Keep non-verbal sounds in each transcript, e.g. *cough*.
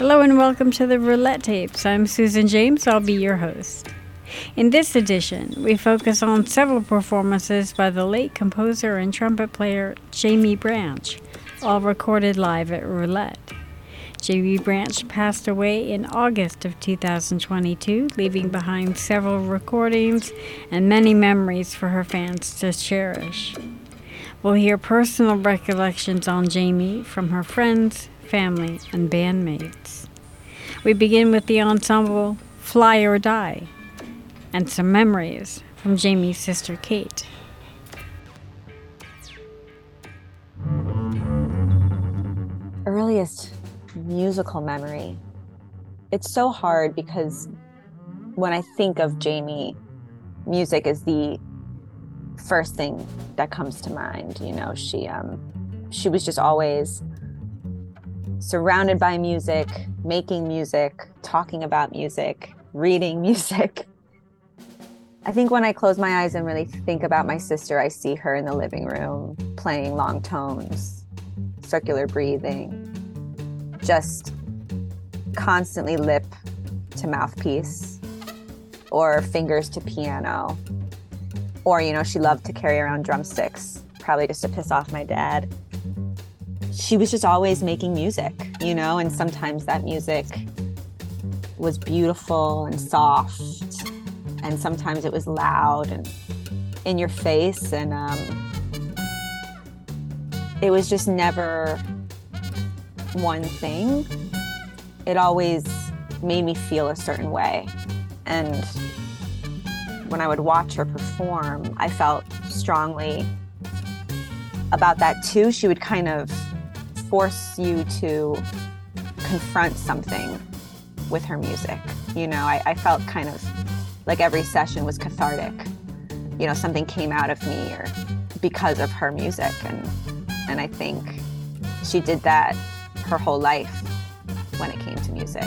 Hello and welcome to the Roulette Tapes. I'm Susan James. I'll be your host. In this edition, we focus on several performances by the late composer and trumpet player Jaimie Branch, all recorded live at Roulette. Jaimie Branch passed away in August of 2022, leaving behind several recordings and many memories for her fans to cherish. We'll hear personal recollections on Jaimie from her friends, family, and bandmates. We begin with the ensemble Fly or Die and some memories from Jaimie's sister Kate. Earliest musical memory. It's so hard because when I think of Jaimie, music is the first thing that comes to mind. You know, she um, she was just always surrounded by music, making music, talking about music, reading *laughs* music. I think when I close my eyes and really think about my sister, I see her in the living room playing long tones, circular breathing, just constantly lip to mouthpiece or fingers to piano. Or, you know, she loved to carry around drumsticks, probably just to piss off my dad she was just always making music, you know, and sometimes that music was beautiful and soft, and sometimes it was loud and in your face, and um, it was just never one thing. It always made me feel a certain way. And when I would watch her perform, I felt strongly about that too. She would kind of force you to confront something with her music. You know, I, I, felt kind of like every session was cathartic. You know, something came out of me or because of her music and and I think she did that her whole life when it came to music.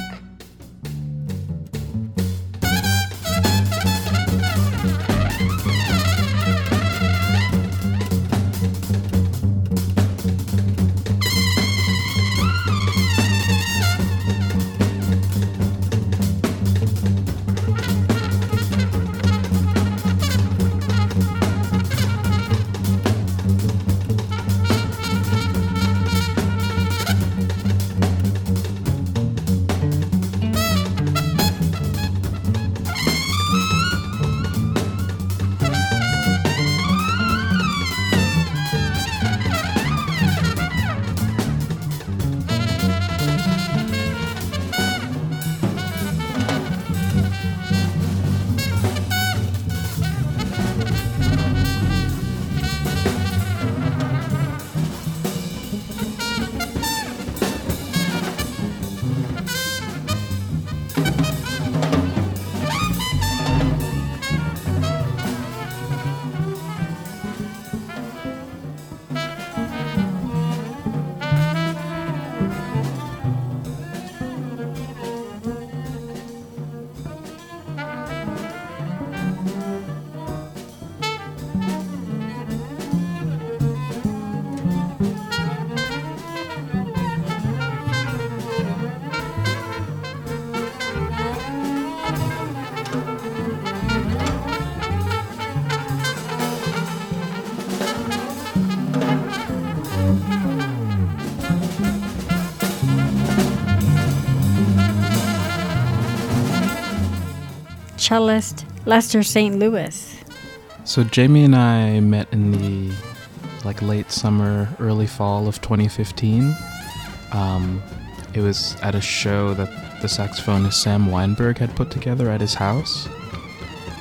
Cellist Lester St. Louis. So Jaimie and I met in the like late summer, early fall of 2015. Um, it was at a show that the saxophonist Sam Weinberg had put together at his house,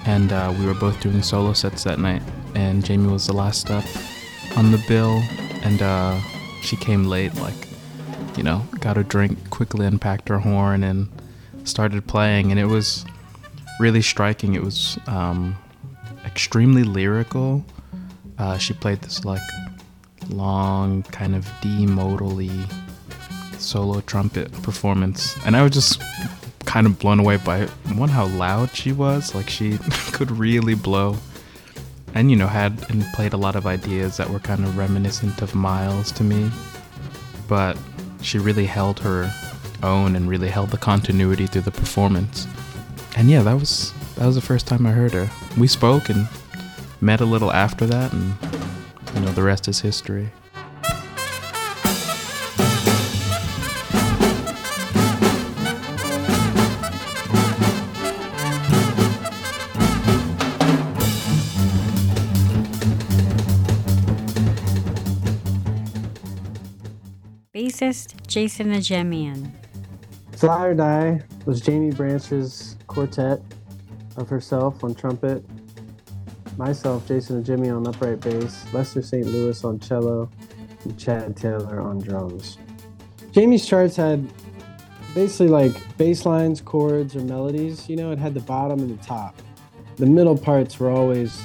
and uh, we were both doing solo sets that night. And Jaimie was the last up, on the bill, and uh, she came late, like, you know, got a drink, quickly unpacked her horn, and started playing. And it was really striking. It was um, extremely lyrical. Uh, she played this, like, long, kind of D modally solo trumpet performance. And I was just kind of blown away by one, how loud she was. Like, she *laughs* could really blow and you know had and played a lot of ideas that were kind of reminiscent of Miles to me, but she really held her own and really held the continuity through the performance. And yeah, that was that was the first time I heard her. We spoke and met a little after that, and you know the rest is history. bassist Jason Ajemian. Fly or Die was Jaimie Branch's quartet of herself on trumpet, myself, Jason Ajemian on upright bass, Lester St. Louis on cello, and Chad Taylor on drums. Jaimie's charts had basically like bass lines, chords, or melodies. You know, it had the bottom and the top. The middle parts were always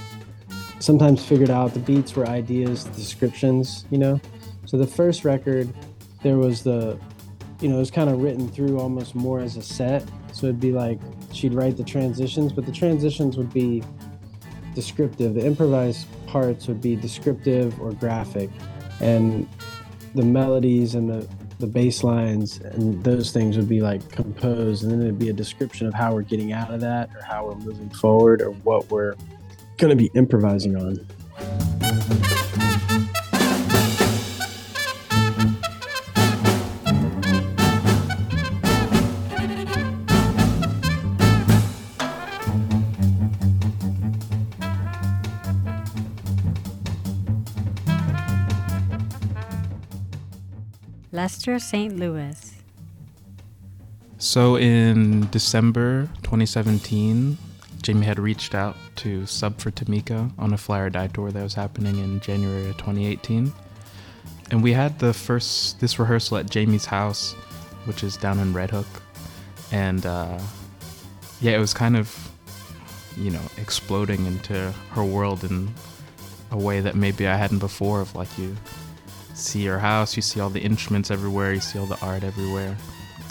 sometimes figured out. The beats were ideas, descriptions, you know. So the first record there was the, you know, it was kind of written through almost more as a set. So it'd be like she'd write the transitions, but the transitions would be descriptive. The improvised parts would be descriptive or graphic, and the melodies and the the bass lines and those things would be like composed, and then it'd be a description of how we're getting out of that, or how we're moving forward, or what we're going to be improvising on. Lester St. Louis. So in December 2017, Jaimie had reached out to sub for Tomeka on a Fly or Die tour that was happening in January of 2018. And we had the first this rehearsal at Jaimie's house, which is down in Red Hook. And uh, yeah, it was kind of, you know, exploding into her world in a way that maybe I hadn't before of like you see your house, you see all the instruments everywhere, you see all the art everywhere,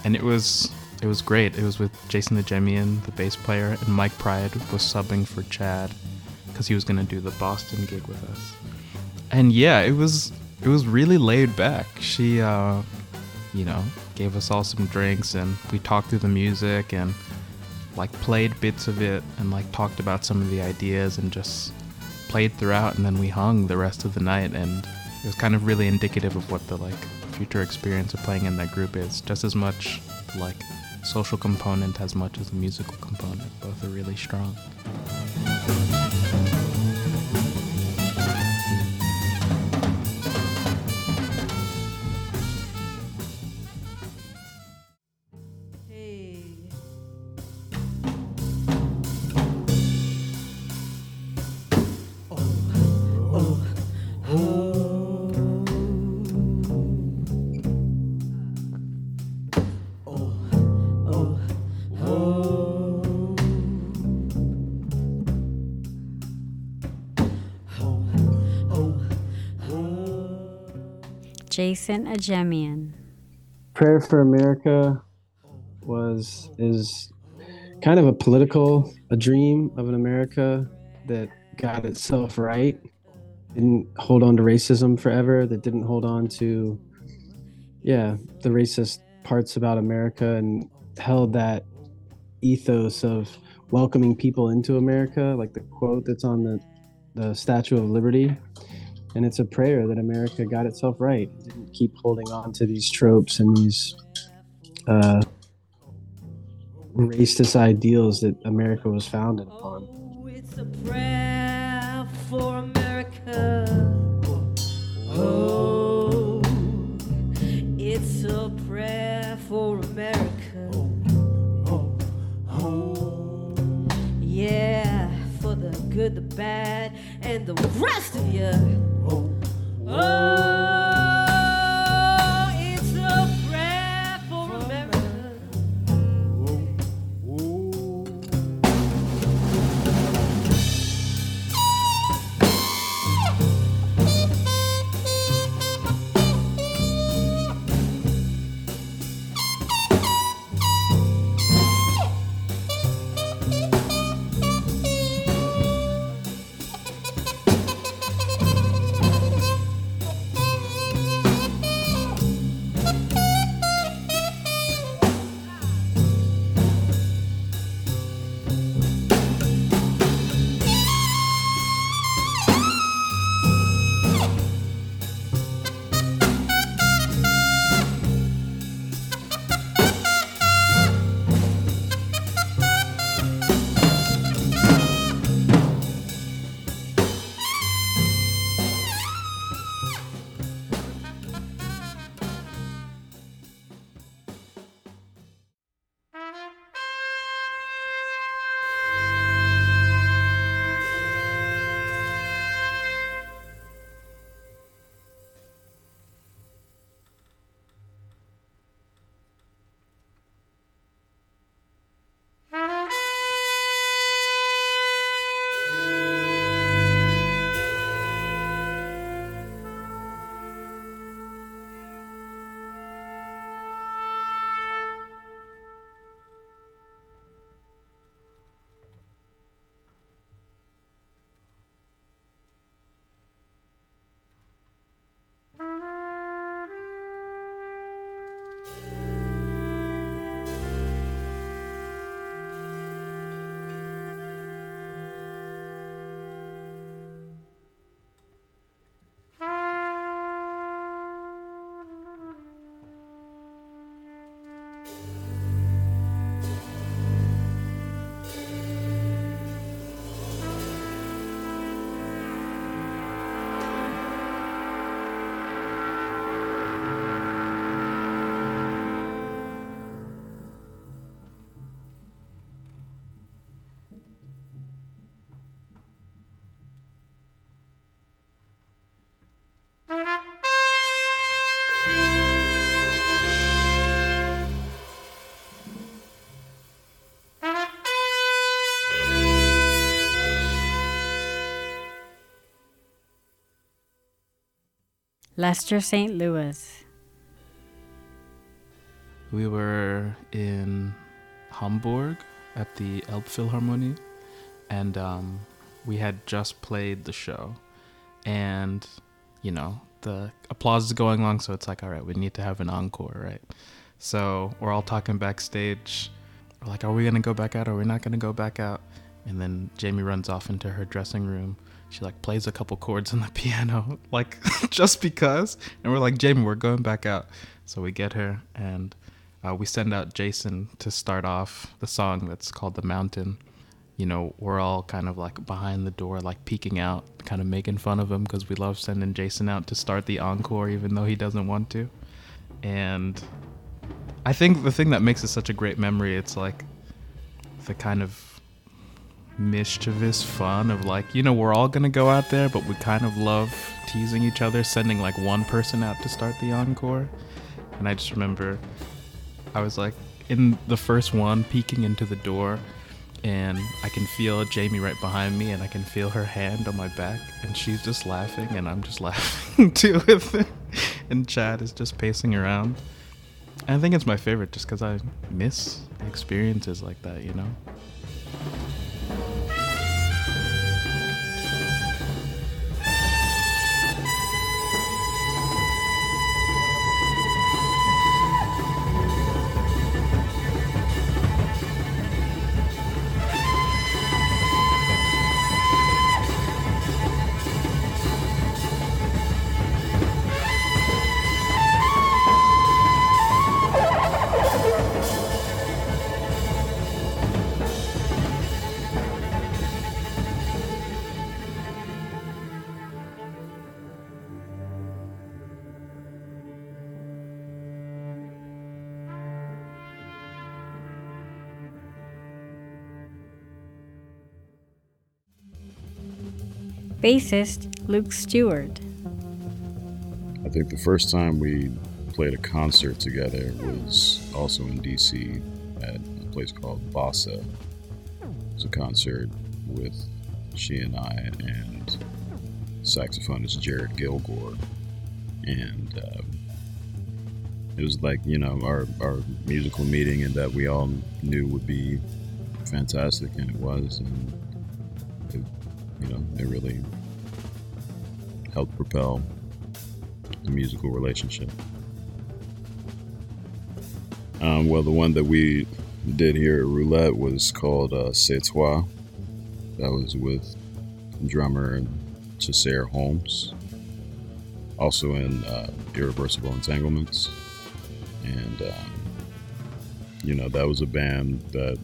and it was it was great. It was with Jason Ajemian, the bass player, and Mike Pride was subbing for Chad because he was gonna do the Boston gig with us. And yeah, it was it was really laid back. She, uh, you know, gave us all some drinks and we talked through the music and like played bits of it and like talked about some of the ideas and just played throughout and then we hung the rest of the night and it was kind of really indicative of what the like future experience of playing in that group is. Just as much like social component as much as the musical component. Both are really strong. Jason Ajemian. Prayer for America was is kind of a political a dream of an America that got itself right, didn't hold on to racism forever, that didn't hold on to yeah, the racist parts about America and held that ethos of welcoming people into America, like the quote that's on the the Statue of Liberty and it's a prayer that America got itself right. It didn't keep holding on to these tropes and these uh, racist ideals that America was founded upon. Oh, it's a prayer for America. Oh, it's a prayer for America. Yeah, for the good, the bad, and the rest of you. Oh, Lester St. Louis. We were in Hamburg at the Elbphilharmonie, and um, we had just played the show, and you know the applause is going along, so it's like, all right, we need to have an encore, right? So we're all talking backstage. We're like, are we gonna go back out? Or are we not gonna go back out? And then Jaimie runs off into her dressing room. She like plays a couple chords on the *laughs* piano, like *laughs* just because. And we're like, Jaimie, we're going back out. So we get her and uh, we send out Jason to start off the song that's called The Mountain. You know, we're all kind of like behind the door, like peeking out, kind of making fun of him because we love sending Jason out to start the encore, even though he doesn't want to. And I think the thing that makes it such a great memory, it's like the kind of mischievous fun of like, you know, we're all gonna go out there, but we kind of love teasing each other, sending like one person out to start the encore. And I just remember I was like in the first one, peeking into the door, and I can feel Jaimie right behind me, and I can feel her hand on my back, and she's just laughing, and I'm just *laughs* laughing too with it. And Chad is just pacing around. And I think it's my favorite just because I miss experiences like that, you know? Bassist Luke Stewart. I think the first time we played a concert together was also in DC at a place called Bossa. It was a concert with she and I and saxophonist Jarrett Gilgore. And um, it was like, you know, our, our musical meeting and that we all knew would be fantastic, and it was. And, it, you know, it really helped propel the musical relationship. Um, well, the one that we did here at Roulette was called uh, C'est Trois. That was with drummer Tcheser Holmes, also in uh, Irreversible Entanglements. And, um, you know, that was a band that,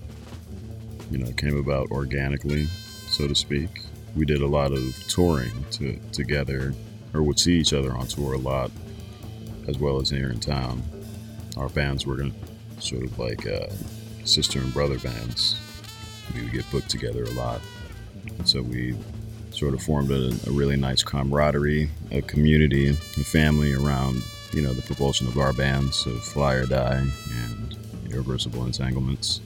you know, came about organically, so to speak. We did a lot of touring to, together, or would see each other on tour a lot, as well as here in town. Our bands were sort of like uh, sister and brother bands. We would get booked together a lot. And so we sort of formed a, a, really nice camaraderie, a community, a family around, you know, the propulsion of our bands of Fly or Die and Irreversible Entanglements.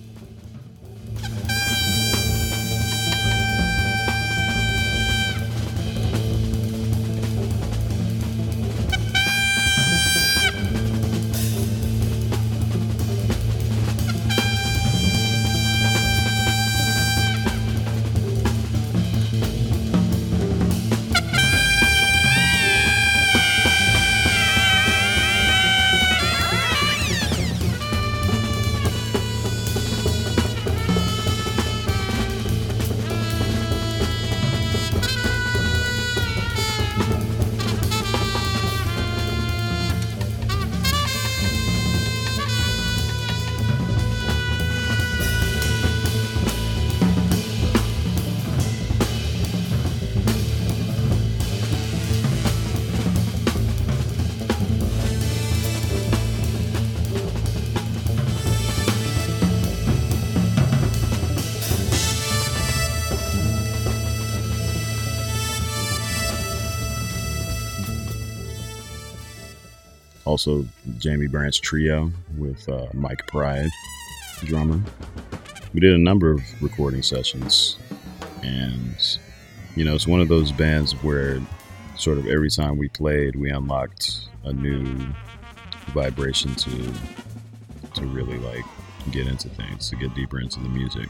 Also Jaimie Branch Trio with uh, Mike Pride, drummer. We did a number of recording sessions, and you know, it's one of those bands where sort of every time we played, we unlocked a new vibration to to really like get into things, to get deeper into the music.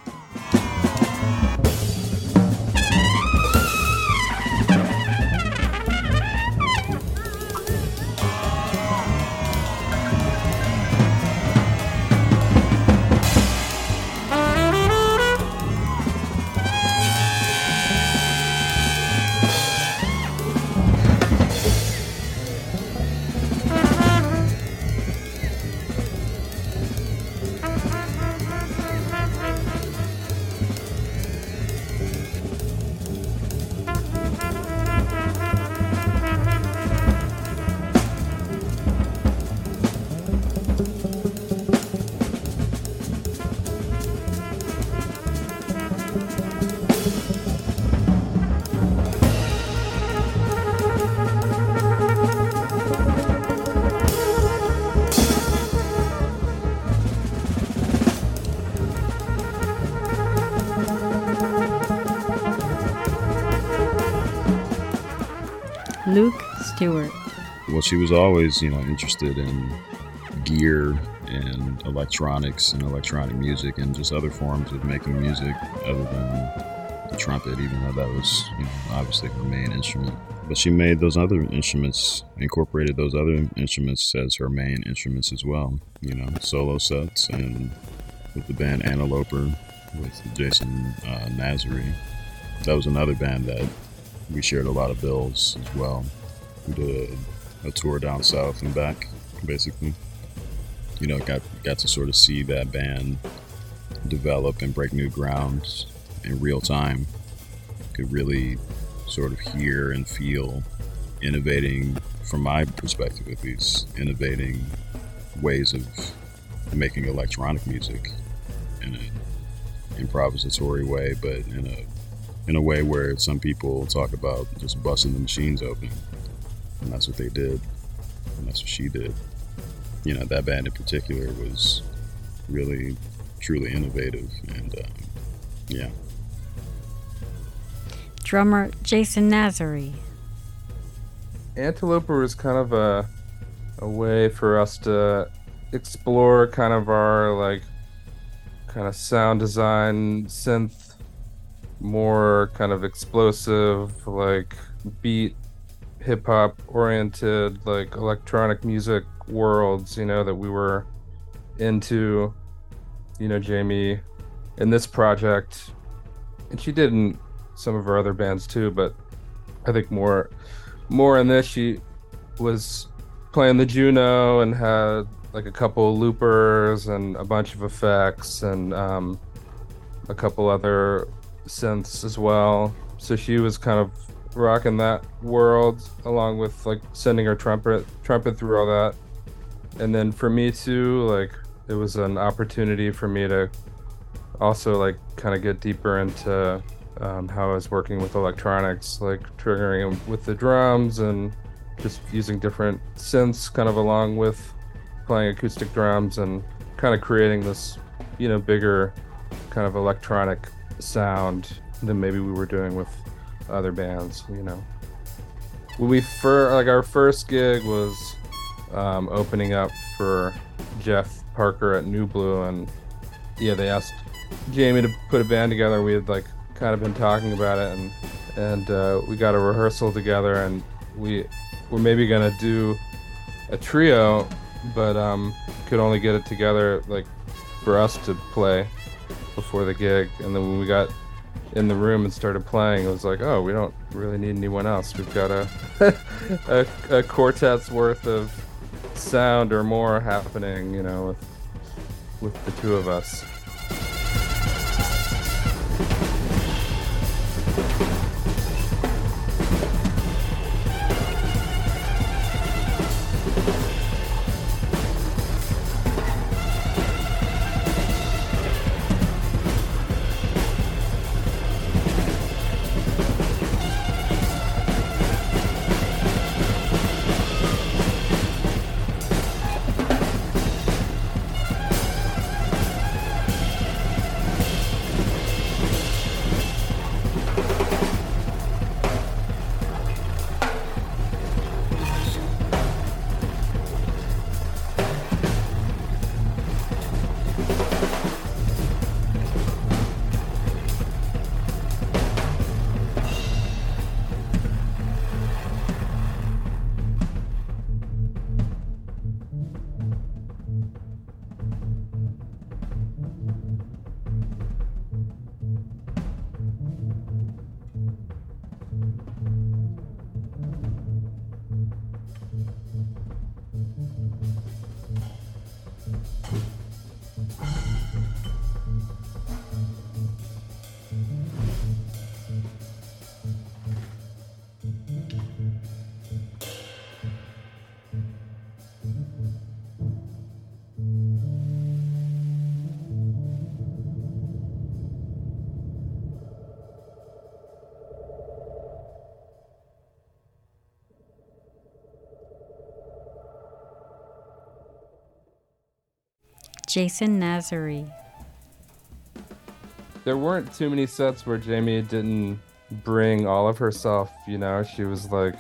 Luke Stewart. Well, she was always, you know, interested in gear and electronics and electronic music and just other forms of making music other than the trumpet, even though that was, you know, obviously her main instrument. But she made those other instruments, incorporated those other instruments as her main instruments as well, you know, solo sets and with the band Anteloper with Jason uh, Nazary. That was another band that we shared a lot of bills as well. We did a, a tour down south and back, basically. You know, got got to sort of see that band develop and break new grounds in real time. Could really sort of hear and feel innovating, from my perspective at least, innovating ways of making electronic music in an improvisatory way, but in a in a way where some people talk about just busting the machines open, and that's what they did. and that's what she did. You know, that band in particular was really, truly innovative, and um, yeah. Drummer Jason Nazary. Anteloper was kind of a a way for us to explore kind of our like kind of sound design synth more kind of explosive like beat hip hop oriented like electronic music worlds you know that we were into you know Jaimie in this project. And she did in some of her other bands too but I think more more in this she was playing the Juno and had like a couple loopers and a bunch of effects and um, a couple other synths as well. So she was kind of rocking that world along with like sending her trumpet trumpet through all that. And then for me too, like it was an opportunity for me to also like kind of get deeper into um, how I was working with electronics, like triggering with the drums and just using different synths kind of along with playing acoustic drums and kind of creating this, you know, bigger kind of electronic sound than maybe we were doing with other bands, you know. When we first, like our first gig was um, opening up for Jeff Parker at Nublu, and yeah, they asked Jaimie to put a band together. We had like kind of been talking about it, and and uh, we got a rehearsal together, and we were maybe gonna do a trio, but um, could only get it together like for us to play before the gig, and then when we got in the room and started playing, it was like, oh, we don't really need anyone else. We've got a *laughs* a, a quartet's worth of sound or more happening, you know, with with the two of us. Jason Nazary. There weren't too many sets where Jaimie didn't bring all of herself, you know. She was like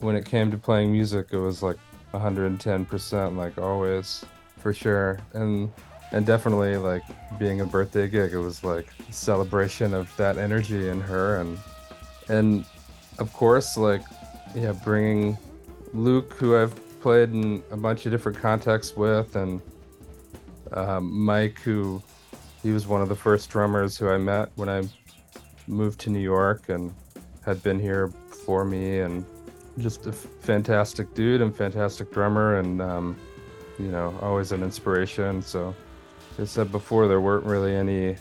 when it came to playing music, it was like 110% like always for sure. And and definitely like being a birthday gig, it was like celebration of that energy in her and and of course like yeah, bringing Luke who I've played in a bunch of different contexts with and um, Mike, who he was one of the first drummers who I met when I moved to New York and had been here before me, and just a f- fantastic dude and fantastic drummer, and um, you know, always an inspiration. So, as I said before, there weren't really any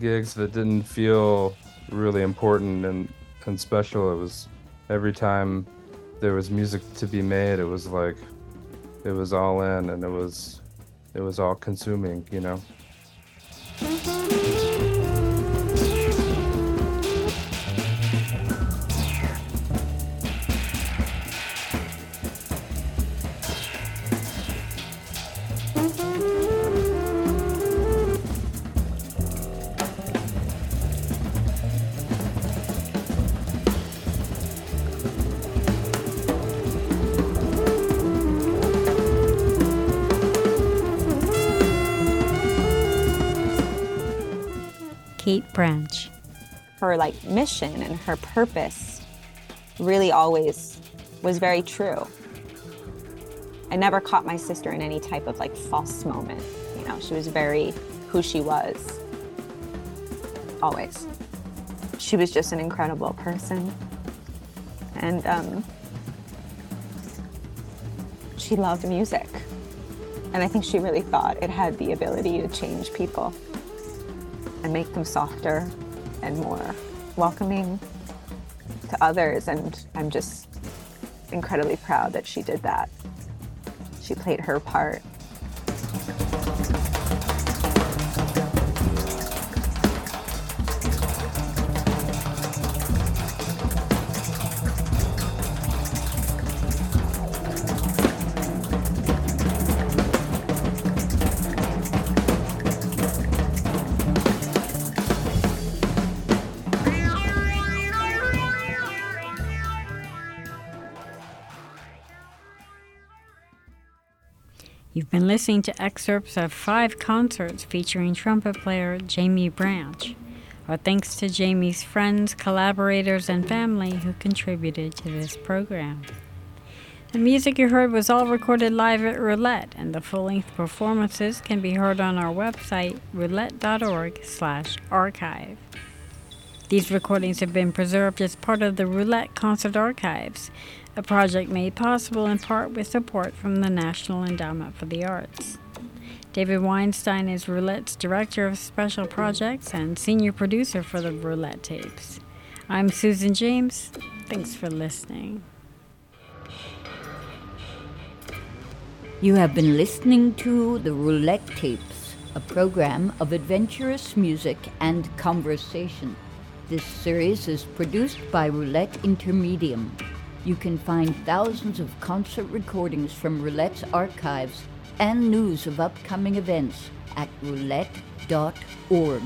gigs that didn't feel really important and, and special. It was every time there was music to be made, it was like it was all in and it was it was all consuming, you know. Branch. Her like mission and her purpose really always was very true. I never caught my sister in any type of like false moment. You know, she was very who she was. Always. She was just an incredible person. And um, she loved music. And I think she really thought it had the ability to change people and make them softer and more welcoming to others. And I'm just incredibly proud that she did that. She played her part. Been listening to excerpts of five concerts featuring trumpet player Jaimie Branch. Our thanks to Jaimie's friends, collaborators, and family who contributed to this program. The music you heard was all recorded live at Roulette, and the full-length performances can be heard on our website, roulette.org/archive. These recordings have been preserved as part of the Roulette Concert Archives, a project made possible in part with support from the National Endowment for the Arts. David Weinstein is Roulette's Director of Special Projects and Senior Producer for the Roulette tapes. I'm Susan James. Thanks for listening. You have been listening to the Roulette Tapes, a program of adventurous music and conversation. This series is produced by Roulette Intermedium. You can find thousands of concert recordings from Roulette's archives and news of upcoming events at roulette.org.